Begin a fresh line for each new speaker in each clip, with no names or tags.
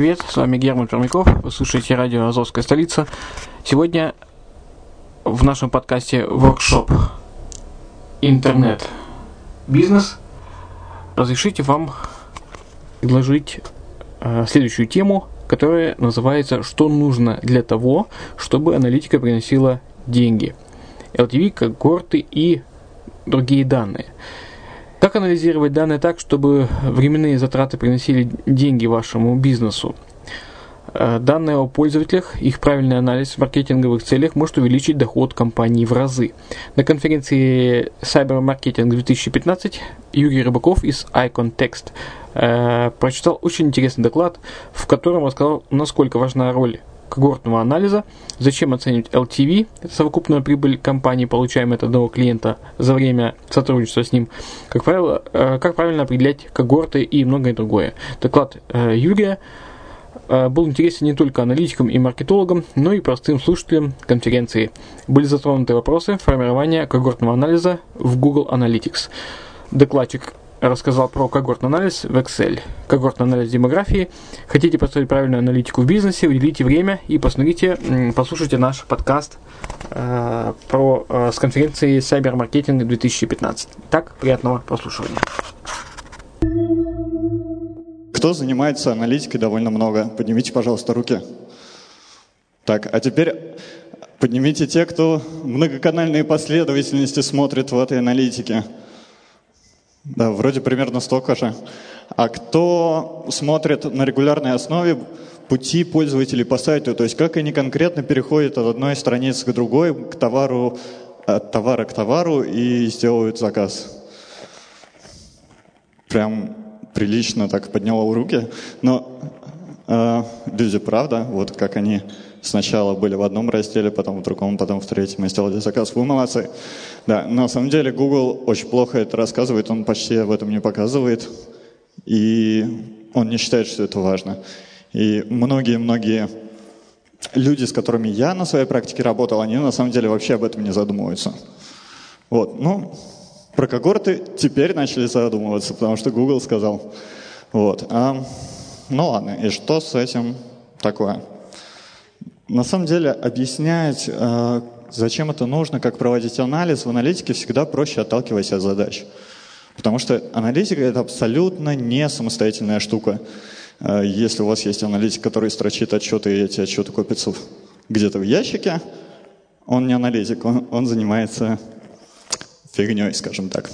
привет, с вами Герман Пермяков, вы слушаете радио «Азовская столица». Сегодня в нашем подкасте «Воркшоп. Интернет. Бизнес» разрешите вам предложить э, следующую тему, которая называется «Что нужно для того, чтобы аналитика приносила деньги?» LTV, когорты и другие данные – как анализировать данные так, чтобы временные затраты приносили деньги вашему бизнесу? Э, данные о пользователях, их правильный анализ в маркетинговых целях может увеличить доход компании в разы. На конференции Cyber Marketing 2015 Юрий Рыбаков из Icon Text э, прочитал очень интересный доклад, в котором рассказал, насколько важна роль когортного анализа, зачем оценивать LTV, это совокупная прибыль компании, получаемая от одного клиента за время сотрудничества с ним, как правило, э, как правильно определять когорты и многое другое. Доклад э, Юрия э, был интересен не только аналитикам и маркетологам, но и простым слушателям конференции. Были затронуты вопросы формирования когортного анализа в Google Analytics. Докладчик рассказал про когортный анализ в Excel, когортный анализ демографии. Хотите построить правильную аналитику в бизнесе, уделите время и посмотрите, послушайте наш подкаст э, про, э, с конференции Cyber Marketing 2015. Так, приятного прослушивания.
Кто занимается аналитикой довольно много? Поднимите, пожалуйста, руки. Так, а теперь поднимите те, кто многоканальные последовательности смотрит в этой аналитике. Да, вроде примерно столько же. А кто смотрит на регулярной основе пути пользователей по сайту, то есть как они конкретно переходят от одной страницы к другой, к товару, от товара к товару и сделают заказ. Прям прилично так подняла руки. Но э, люди, правда, вот как они Сначала были в одном разделе, потом в другом, потом в третьем и сделали заказ. Вы молодцы. Да, но на самом деле Google очень плохо это рассказывает, он почти об этом не показывает. И он не считает, что это важно. И многие-многие люди, с которыми я на своей практике работал, они на самом деле вообще об этом не задумываются. Вот, ну, про когорты теперь начали задумываться, потому что Google сказал. Вот, а, ну ладно, и что с этим такое? На самом деле объяснять, э, зачем это нужно, как проводить анализ в аналитике всегда проще, отталкиваясь от задач. Потому что аналитика – это абсолютно не самостоятельная штука. Э, если у вас есть аналитик, который строчит отчеты, и эти отчеты копятся где-то в ящике, он не аналитик, он, он занимается фигней, скажем так.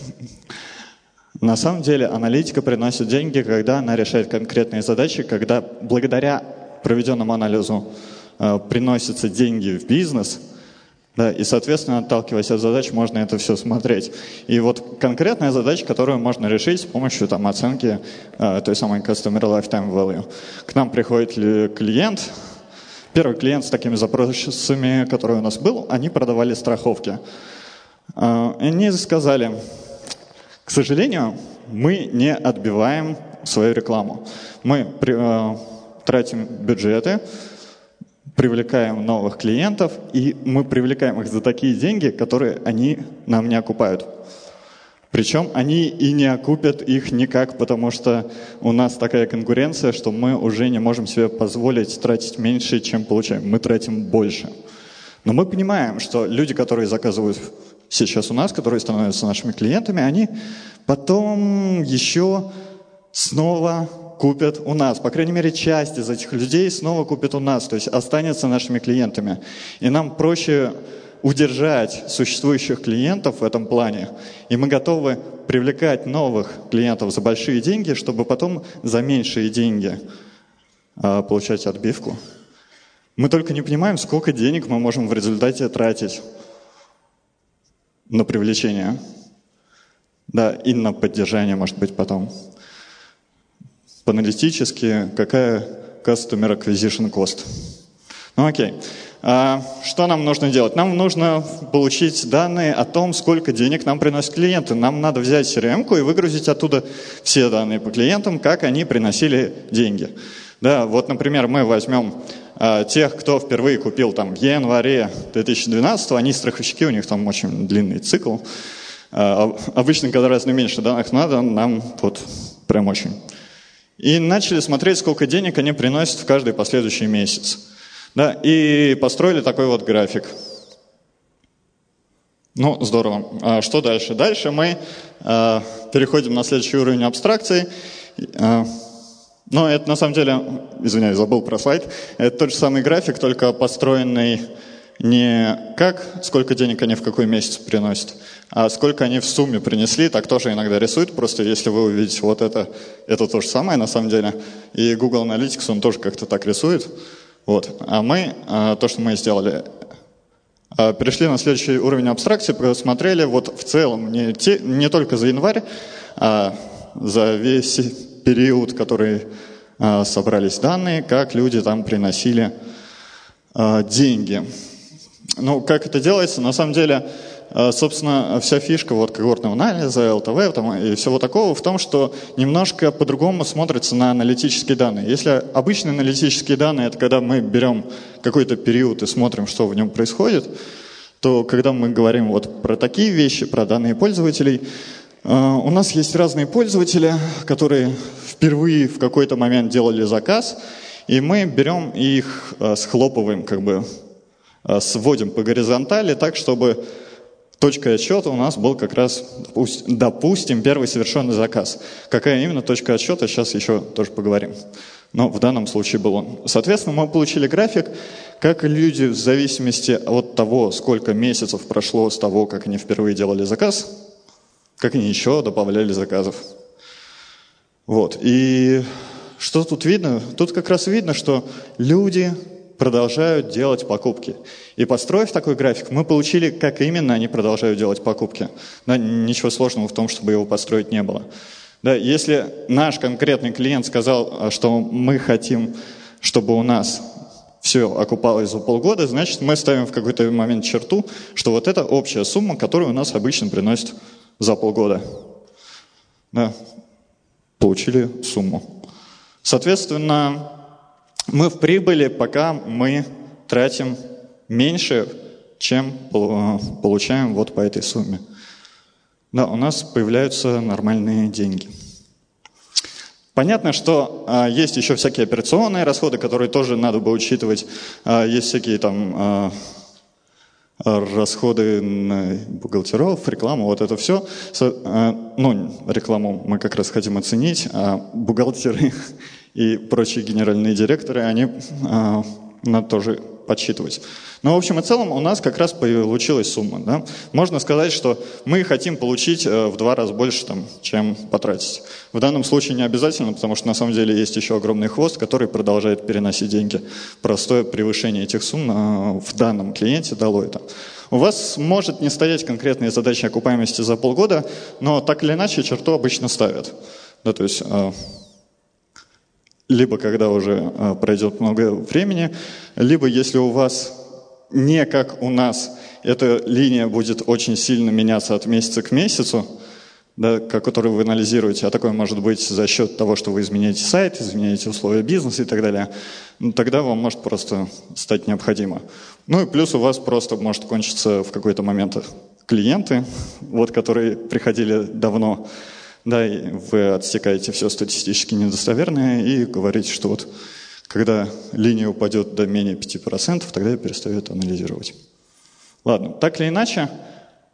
На самом деле аналитика приносит деньги, когда она решает конкретные задачи, когда благодаря проведенному анализу приносятся деньги в бизнес – да, и, соответственно, отталкиваясь от задач, можно это все смотреть. И вот конкретная задача, которую можно решить с помощью там, оценки э, той самой Customer Lifetime Value. К нам приходит ли клиент, первый клиент с такими запросами, который у нас был, они продавали страховки. Э, они сказали, к сожалению, мы не отбиваем свою рекламу. Мы э, тратим бюджеты, привлекаем новых клиентов, и мы привлекаем их за такие деньги, которые они нам не окупают. Причем они и не окупят их никак, потому что у нас такая конкуренция, что мы уже не можем себе позволить тратить меньше, чем получаем. Мы тратим больше. Но мы понимаем, что люди, которые заказывают сейчас у нас, которые становятся нашими клиентами, они потом еще снова купят у нас. По крайней мере, часть из этих людей снова купит у нас, то есть останется нашими клиентами. И нам проще удержать существующих клиентов в этом плане. И мы готовы привлекать новых клиентов за большие деньги, чтобы потом за меньшие деньги а, получать отбивку. Мы только не понимаем, сколько денег мы можем в результате тратить на привлечение. Да, и на поддержание, может быть, потом по-аналитически, какая Customer Acquisition Cost. Ну окей. А, что нам нужно делать? Нам нужно получить данные о том, сколько денег нам приносят клиенты. Нам надо взять CRM и выгрузить оттуда все данные по клиентам, как они приносили деньги. Да, вот, например, мы возьмем а, тех, кто впервые купил там в январе 2012, они страховщики, у них там очень длинный цикл. А, обычно гораздо меньше данных надо, нам вот прям очень и начали смотреть, сколько денег они приносят в каждый последующий месяц. Да, и построили такой вот график. Ну, здорово. А что дальше? Дальше мы э, переходим на следующий уровень абстракции. Э, но это на самом деле, извиняюсь, забыл про слайд, это тот же самый график, только построенный не как, сколько денег они в какой месяц приносят, а сколько они в сумме принесли, так тоже иногда рисуют. Просто если вы увидите вот это, это то же самое на самом деле. И Google Analytics, он тоже как-то так рисует. Вот. А мы, а, то, что мы сделали, а, перешли на следующий уровень абстракции, посмотрели вот в целом не, те, не только за январь, а за весь период, который а, собрались данные, как люди там приносили деньги. Ну, как это делается? На самом деле, э, собственно, вся фишка вот когортного анализа, ЛТВ там, и всего такого в том, что немножко по-другому смотрится на аналитические данные. Если обычные аналитические данные – это когда мы берем какой-то период и смотрим, что в нем происходит, то когда мы говорим вот про такие вещи, про данные пользователей, э, у нас есть разные пользователи, которые впервые в какой-то момент делали заказ, и мы берем их э, схлопываем как бы сводим по горизонтали так, чтобы точкой отсчета у нас был как раз, допустим, первый совершенный заказ. Какая именно точка отсчета, сейчас еще тоже поговорим. Но в данном случае был он. Соответственно, мы получили график, как люди в зависимости от того, сколько месяцев прошло с того, как они впервые делали заказ, как они еще добавляли заказов. Вот. И что тут видно? Тут как раз видно, что люди продолжают делать покупки. И построив такой график, мы получили, как именно они продолжают делать покупки. Да, ничего сложного в том, чтобы его построить не было. Да, если наш конкретный клиент сказал, а, что мы хотим, чтобы у нас все окупалось за полгода, значит, мы ставим в какой-то момент черту, что вот это общая сумма, которую у нас обычно приносит за полгода. Да, получили сумму. Соответственно, мы в прибыли, пока мы тратим меньше, чем получаем вот по этой сумме. Да, у нас появляются нормальные деньги. Понятно, что а, есть еще всякие операционные расходы, которые тоже надо бы учитывать. А, есть всякие там а, расходы на бухгалтеров, рекламу, вот это все. Ну, рекламу мы как раз хотим оценить, а бухгалтеры и прочие генеральные директоры, они надо тоже подсчитывать. Но в общем и целом у нас как раз получилась сумма. Да? Можно сказать, что мы хотим получить э, в два раза больше, там, чем потратить. В данном случае не обязательно, потому что на самом деле есть еще огромный хвост, который продолжает переносить деньги. Простое превышение этих сумм э, в данном клиенте дало это. У вас может не стоять конкретные задачи окупаемости за полгода, но так или иначе черту обычно ставят. Да, то есть э, либо когда уже пройдет много времени, либо если у вас не как у нас, эта линия будет очень сильно меняться от месяца к месяцу, да, который вы анализируете, а такое может быть за счет того, что вы изменяете сайт, изменяете условия бизнеса и так далее, ну, тогда вам может просто стать необходимо. Ну и плюс у вас просто может кончиться в какой-то момент клиенты, вот, которые приходили давно, да, вы отсекаете все статистически недостоверное и говорите, что вот когда линия упадет до менее 5%, тогда я перестаю это анализировать. Ладно, так или иначе,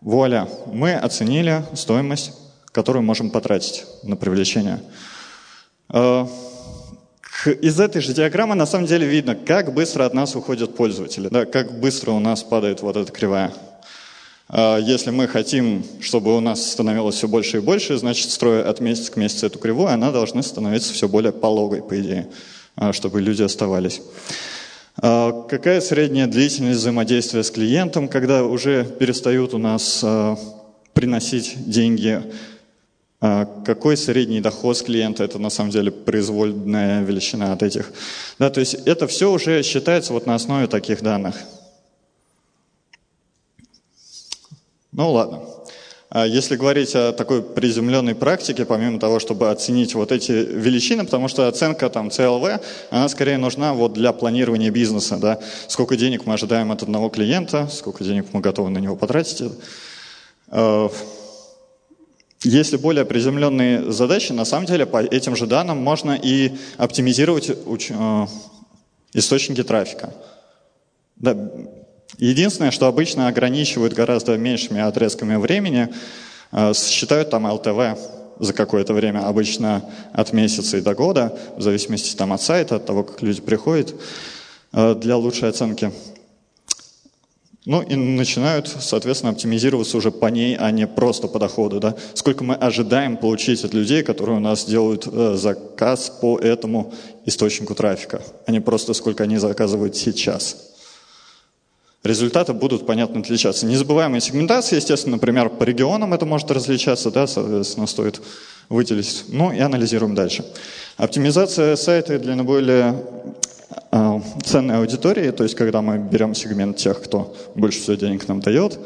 вуаля, мы оценили стоимость, которую можем потратить на привлечение. А, из этой же диаграммы на самом деле видно, как быстро от нас уходят пользователи, да, как быстро у нас падает вот эта кривая. А, если мы хотим, чтобы у нас становилось все больше и больше, значит, строя от месяца к месяцу эту кривую, она должна становиться все более пологой, по идее. А, чтобы люди оставались. А, какая средняя длительность взаимодействия с клиентом, когда уже перестают у нас приносить деньги? Какой средний доход с клиента? Это на самом деле произвольная величина от этих. Да, то есть это все уже считается вот на основе таких данных. Ну ладно. А если говорить о такой приземленной практике, помимо того, чтобы оценить вот эти величины, потому что оценка там CLV, она скорее нужна вот для планирования бизнеса, да, сколько денег мы ожидаем от одного клиента, сколько денег мы готовы на него потратить. Э, если более приземленные задачи, на самом деле по этим же данным можно и оптимизировать э, источники трафика. Да, Единственное, что обычно ограничивают гораздо меньшими отрезками времени, э, считают там ЛТВ за какое-то время, обычно от месяца и до года, в зависимости там, от сайта, от того, как люди приходят, э, для лучшей оценки. Ну и начинают, соответственно, оптимизироваться уже по ней, а не просто по доходу. Да? Сколько мы ожидаем получить от людей, которые у нас делают э, заказ по этому источнику трафика, а не просто сколько они заказывают сейчас результаты будут, понятно, отличаться. Незабываемая сегментация, естественно, например, по регионам это может различаться, да, соответственно, стоит выделить. Ну и анализируем дальше. Оптимизация сайта для наиболее э, ценной аудитории, то есть когда мы берем сегмент тех, кто больше всего денег нам дает,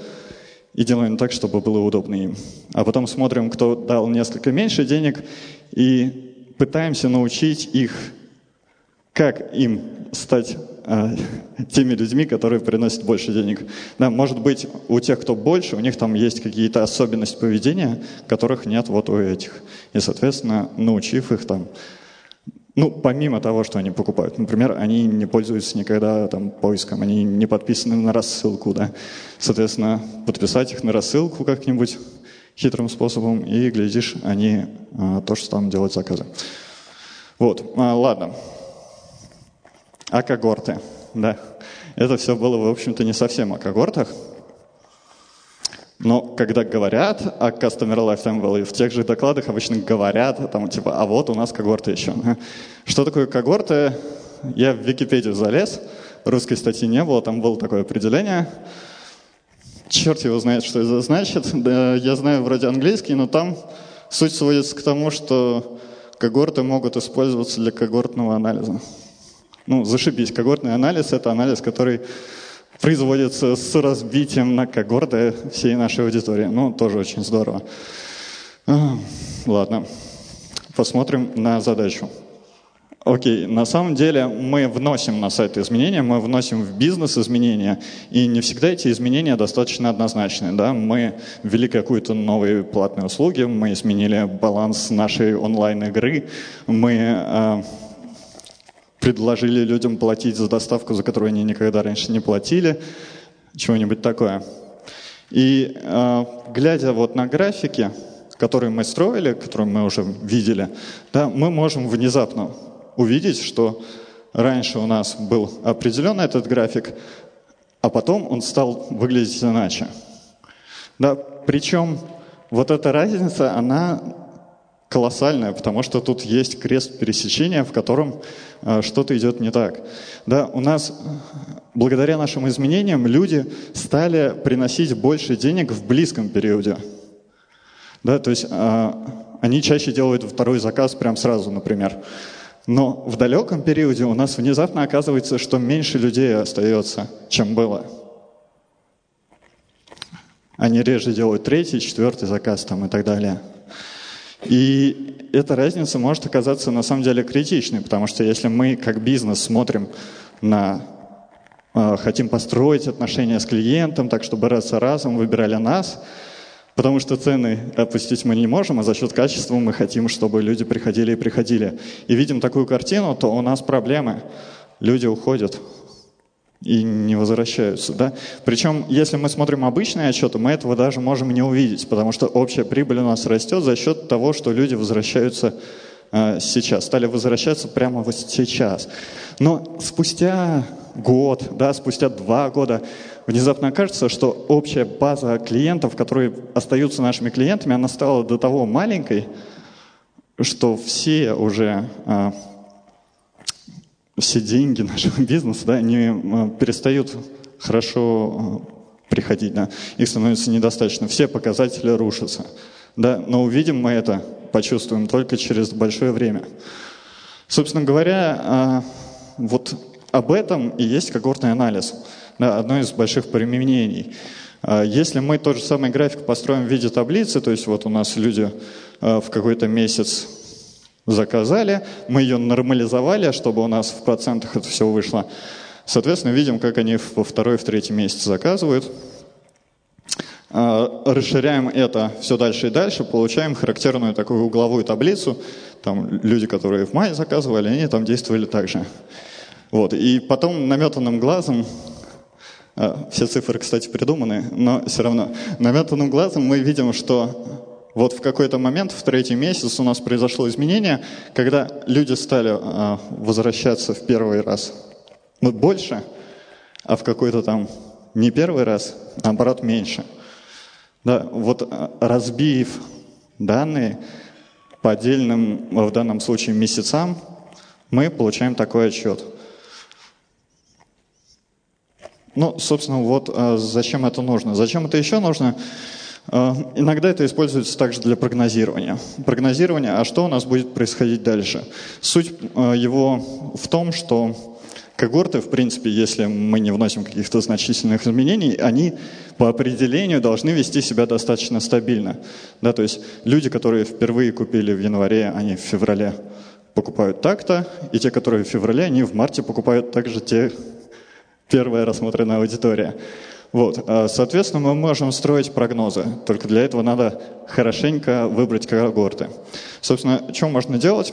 и делаем так, чтобы было удобно им. А потом смотрим, кто дал несколько меньше денег, и пытаемся научить их, как им стать теми людьми, которые приносят больше денег. Да, может быть, у тех, кто больше, у них там есть какие-то особенности поведения, которых нет вот у этих. И, соответственно, научив их там, ну, помимо того, что они покупают. Например, они не пользуются никогда там поиском, они не подписаны на рассылку, да. Соответственно, подписать их на рассылку как-нибудь хитрым способом, и, глядишь, они а, тоже станут делать заказы. Вот, а, ладно а когорты. Да. Это все было, в общем-то, не совсем о когортах. Но когда говорят о Customer Lifetime Value, в тех же докладах обычно говорят, там, типа, а вот у нас когорты еще. Что такое когорты? Я в Википедию залез, русской статьи не было, там было такое определение. Черт его знает, что это значит. Да, я знаю вроде английский, но там суть сводится к тому, что когорты могут использоваться для когортного анализа. Ну, зашибись. Когортный анализ – это анализ, который производится с разбитием на когорты всей нашей аудитории. Ну, тоже очень здорово. Ладно, посмотрим на задачу. Окей, на самом деле мы вносим на сайт изменения, мы вносим в бизнес изменения, и не всегда эти изменения достаточно однозначны. Да? Мы ввели какую-то новые платные услуги, мы изменили баланс нашей онлайн-игры, мы э, предложили людям платить за доставку, за которую они никогда раньше не платили. чего-нибудь такое. И э, глядя вот на графики, которые мы строили, которые мы уже видели, да, мы можем внезапно увидеть, что раньше у нас был определенный этот график, а потом он стал выглядеть иначе. Да, причем вот эта разница, она колоссальная, потому что тут есть крест пересечения, в котором э, что-то идет не так. Да, у нас благодаря нашим изменениям люди стали приносить больше денег в близком периоде. Да, то есть э, они чаще делают второй заказ прямо сразу, например. Но в далеком периоде у нас внезапно оказывается, что меньше людей остается, чем было. Они реже делают третий, четвертый заказ там и так далее. И эта разница может оказаться на самом деле критичной, потому что если мы как бизнес смотрим на э, хотим построить отношения с клиентом, так чтобы раз за разом выбирали нас, потому что цены опустить мы не можем, а за счет качества мы хотим, чтобы люди приходили и приходили. И видим такую картину, то у нас проблемы. Люди уходят и не возвращаются. Да? Причем, если мы смотрим обычные отчеты, мы этого даже можем не увидеть, потому что общая прибыль у нас растет за счет того, что люди возвращаются э, сейчас, стали возвращаться прямо вот сейчас. Но спустя год, да, спустя два года внезапно окажется, что общая база клиентов, которые остаются нашими клиентами, она стала до того маленькой, что все уже э, все деньги нашего бизнеса, да, они э, перестают хорошо э, приходить, да, их становится недостаточно, все показатели рушатся, да, но увидим мы это, почувствуем только через большое время. Собственно говоря, э, вот об этом и есть когортный анализ, да, одно из больших применений. Если мы тот же самый график построим в виде таблицы, то есть вот у нас люди в какой-то месяц заказали, мы ее нормализовали, чтобы у нас в процентах это все вышло. Соответственно, видим, как они во второй, в третий месяц заказывают. А, расширяем это все дальше и дальше, получаем характерную такую угловую таблицу. Там люди, которые в мае заказывали, они там действовали так же. Вот. И потом наметанным глазом, а, все цифры, кстати, придуманы, но все равно, наметанным глазом мы видим, что вот в какой-то момент, в третий месяц у нас произошло изменение, когда люди стали э, возвращаться в первый раз вот больше, а в какой-то там не первый раз, а наоборот меньше. Да, вот а, разбив данные по отдельным, в данном случае месяцам, мы получаем такой отчет. Ну, собственно, вот зачем это нужно. Зачем это еще нужно? Э, иногда это используется также для прогнозирования. Прогнозирование, а что у нас будет происходить дальше? Суть э, его в том, что когорты, в принципе, если мы не вносим каких-то значительных изменений, они по определению должны вести себя достаточно стабильно. Да, то есть люди, которые впервые купили в январе, они в феврале покупают так-то, и те, которые в феврале, они в марте покупают также те первая рассмотренная аудитория. Вот, а, соответственно, мы можем строить прогнозы, только для этого надо хорошенько выбрать когорты. Собственно, что можно делать?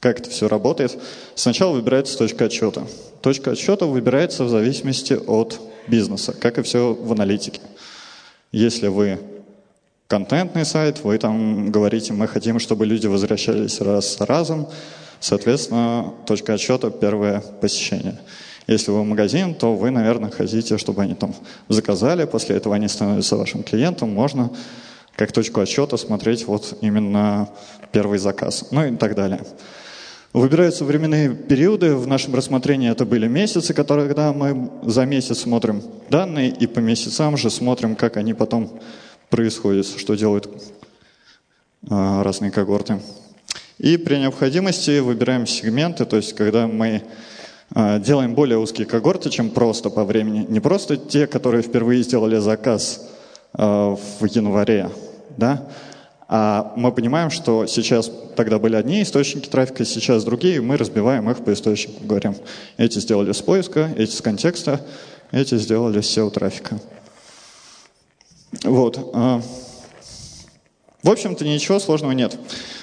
Как это все работает? Сначала выбирается точка отсчета. Точка отсчета выбирается в зависимости от бизнеса, как и все в аналитике. Если вы контентный сайт, вы там говорите, мы хотим, чтобы люди возвращались раз за разом, соответственно, точка отсчета – первое посещение – если вы магазин, то вы, наверное, хотите, чтобы они там заказали, после этого они становятся вашим клиентом, можно как точку отсчета смотреть вот именно первый заказ, ну и так далее. Выбираются временные периоды. В нашем рассмотрении это были месяцы, которые, когда мы за месяц смотрим данные, и по месяцам же смотрим, как они потом происходят, что делают а, разные когорты. И при необходимости выбираем сегменты, то есть когда мы делаем более узкие когорты, чем просто по времени. Не просто те, которые впервые сделали заказ а, в январе, да, а мы понимаем, что сейчас тогда были одни источники трафика, сейчас другие, и мы разбиваем их по источникам, говорим, эти сделали с поиска, эти с контекста, эти сделали с SEO-трафика. Вот. В общем-то, ничего сложного нет.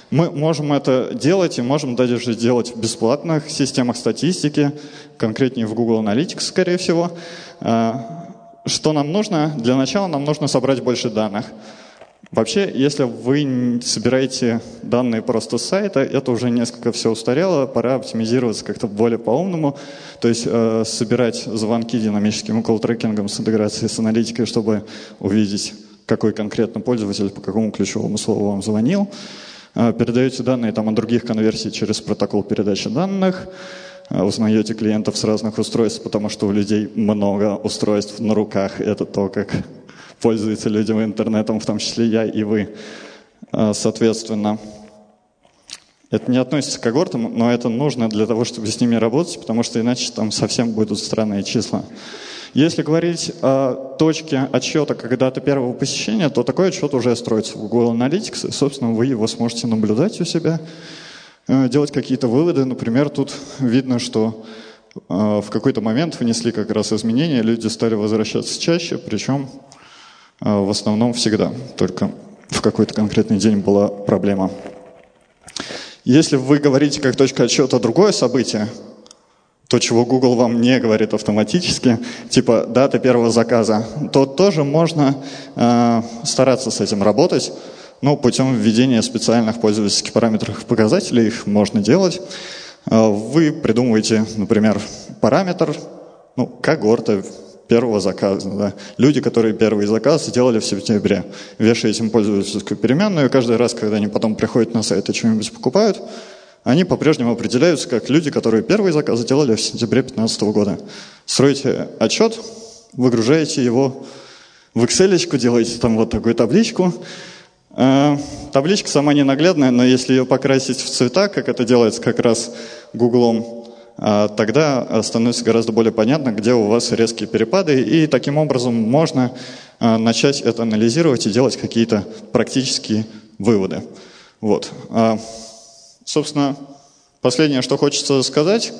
Мы можем это делать и можем даже делать в бесплатных системах статистики, конкретнее в Google Analytics, скорее всего. А, что нам нужно? Для начала нам нужно собрать больше данных. Вообще, если вы собираете данные просто с сайта, это уже несколько все устарело, пора оптимизироваться как-то более по-умному, то есть э, собирать звонки динамическим колл-трекингом с интеграцией с аналитикой, чтобы увидеть, какой конкретно пользователь по какому ключевому слову вам звонил. Э, передаете данные там, о других конверсий через протокол передачи данных, э, узнаете клиентов с разных устройств, потому что у людей много устройств на руках, это то, как пользуются людям интернетом, в том числе я и вы. А, соответственно, это не относится к когортам, но это нужно для того, чтобы с ними работать, потому что иначе там совсем будут странные числа. Если говорить о точке отсчета когда-то первого посещения, то такой отсчет уже строится в Google Analytics, и, собственно, вы его сможете наблюдать у себя, э, делать какие-то выводы. Например, тут видно, что э, в какой-то момент внесли как раз изменения, люди стали возвращаться чаще, причем а, в основном всегда, только в какой-то конкретный день была проблема. Если вы говорите как точка отсчета другое событие, то, чего Google вам не говорит автоматически, типа дата первого заказа, то тоже можно э, стараться с этим работать, но путем введения специальных пользовательских параметров показателей их можно делать. Э, вы придумываете, например, параметр, ну, когорта, первого заказа. Да. Люди, которые первый заказ сделали в сентябре, вешаете им пользовательскую переменную, и каждый раз, когда они потом приходят на сайт и что-нибудь покупают, они по-прежнему определяются как люди, которые первый заказ сделали в сентябре 2015 года. Строите отчет, выгружаете его в Excel, делаете там вот такую табличку. Э, табличка сама не наглядная, но если ее покрасить в цвета, как это делается как раз Гуглом, а тогда становится гораздо более понятно, где у вас резкие перепады, и таким образом можно а, начать это анализировать и делать какие-то практические выводы. Вот. Собственно, последнее, что хочется сказать,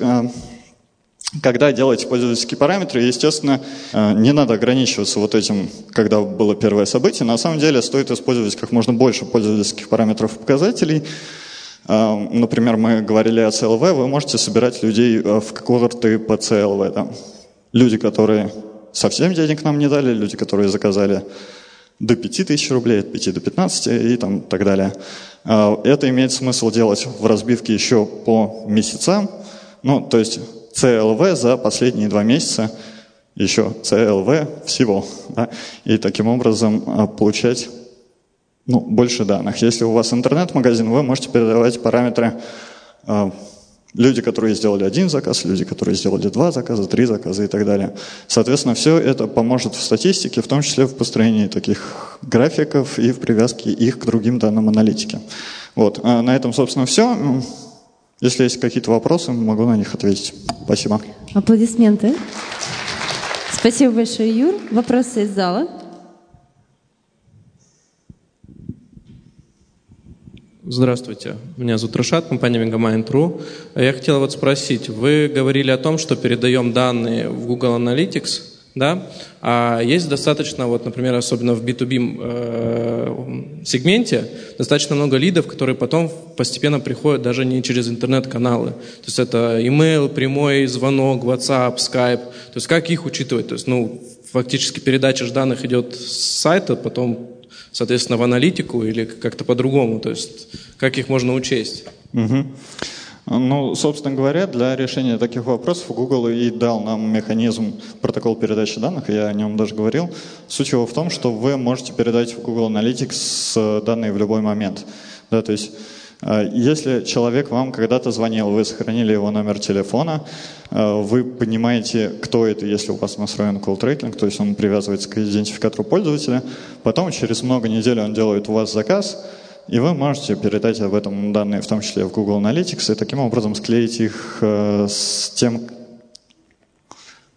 когда делаете пользовательские параметры, естественно, не надо ограничиваться вот этим, когда было первое событие. На самом деле стоит использовать как можно больше пользовательских параметров и показателей, Например, мы говорили о CLV, вы можете собирать людей э, в когорты по CLV. Там. Люди, которые совсем денег нам не дали, люди, которые заказали до 5000 рублей, от 5 до 15 и там, так далее. А, это имеет смысл делать в разбивке еще по месяцам. Ну, то есть CLV за последние два месяца, еще CLV всего. Да? И таким образом а, получать ну, больше данных. Если у вас интернет-магазин, вы можете передавать параметры э, люди, которые сделали один заказ, люди, которые сделали два заказа, три заказа и так далее. Соответственно, все это поможет в статистике, в том числе в построении таких графиков и в привязке их к другим данным аналитики. Вот. А на этом, собственно, все. Если есть какие-то вопросы, могу на них ответить. Спасибо.
Аплодисменты. Спасибо большое, Юр. Вопросы из зала?
Здравствуйте, меня зовут Рашат, компания Megamind.ru. Я хотел вот спросить, вы говорили о том, что передаем данные в Google Analytics, да? А есть достаточно, вот, например, особенно в B2B э, сегменте, достаточно много лидов, которые потом постепенно приходят даже не через интернет-каналы. То есть это email, прямой звонок, WhatsApp, Skype. То есть как их учитывать? То есть, ну, фактически передача данных идет с сайта, потом соответственно, в аналитику или как-то по-другому? То есть как их можно учесть?
Угу. Ну, собственно говоря, для решения таких вопросов Google и дал нам механизм протокол передачи данных, я о нем даже говорил. Суть его в том, что вы можете передать в Google Analytics данные в любой момент. Да, то есть если человек вам когда-то звонил, вы сохранили его номер телефона, а, вы понимаете, кто это, если у вас настроен call tracking, то есть он привязывается к идентификатору пользователя. Потом через много недель он делает у вас заказ, и вы можете передать об этом данные, в том числе в Google Analytics, и таким образом склеить их а, с тем,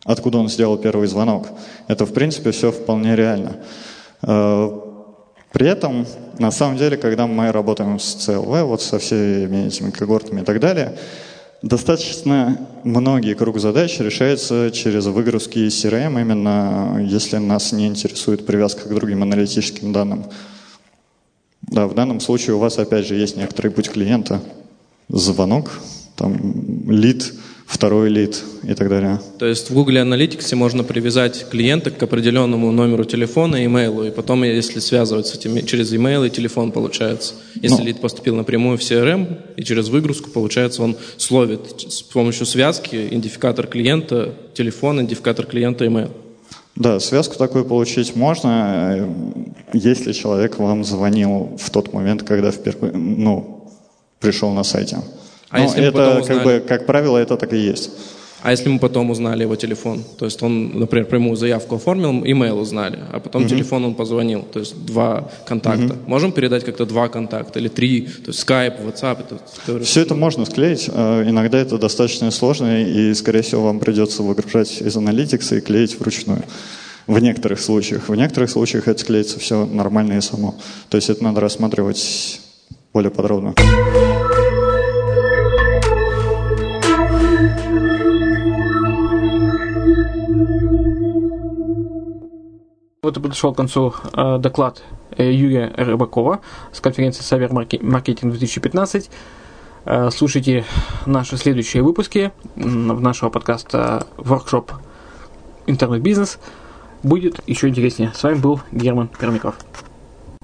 откуда он сделал первый звонок. Это, в принципе, все вполне реально. При этом, на самом деле, когда мы работаем с CLV, вот со всеми этими когортами и так далее, достаточно многие круг задач решаются через выгрузки из CRM, именно если нас не интересует привязка к другим аналитическим данным. Да, в данном случае у вас, опять же, есть некоторый путь клиента, звонок, там, лид, второй лид и так далее.
То есть в Google Analytics можно привязать клиента к определенному номеру телефона и имейлу, и потом, если связывать с этим через имейл и телефон, получается. Если ну, лид поступил напрямую в CRM, и через выгрузку, получается, он словит с помощью связки идентификатор клиента, телефон, идентификатор клиента, имейл.
Да, связку такую получить можно, э, если человек вам звонил в тот момент, когда впервые, ну, пришел на сайте. А Но если это, узнали... как бы, как правило, это так и есть.
А если мы потом узнали его телефон? То есть он, например, прямую заявку оформил, имейл узнали, а потом uh-huh. телефон он позвонил. То есть два контакта. Uh-huh. Можем передать как-то два контакта или три? То есть Skype, WhatsApp.
Это, Все это можно склеить. Э, иногда это достаточно сложно, и, скорее всего, вам придется выгружать из Analytics и клеить вручную. В некоторых случаях. В некоторых случаях это склеится все нормально и само. То есть это надо рассматривать более подробно.
Вот и подошел к концу э, доклад э, Юрия Рыбакова с конференции Савер Маркетинг 2015. Э, слушайте наши следующие выпуски нашего подкаста Workshop Интернет-бизнес. Будет еще интереснее. С вами был Герман Пермяков.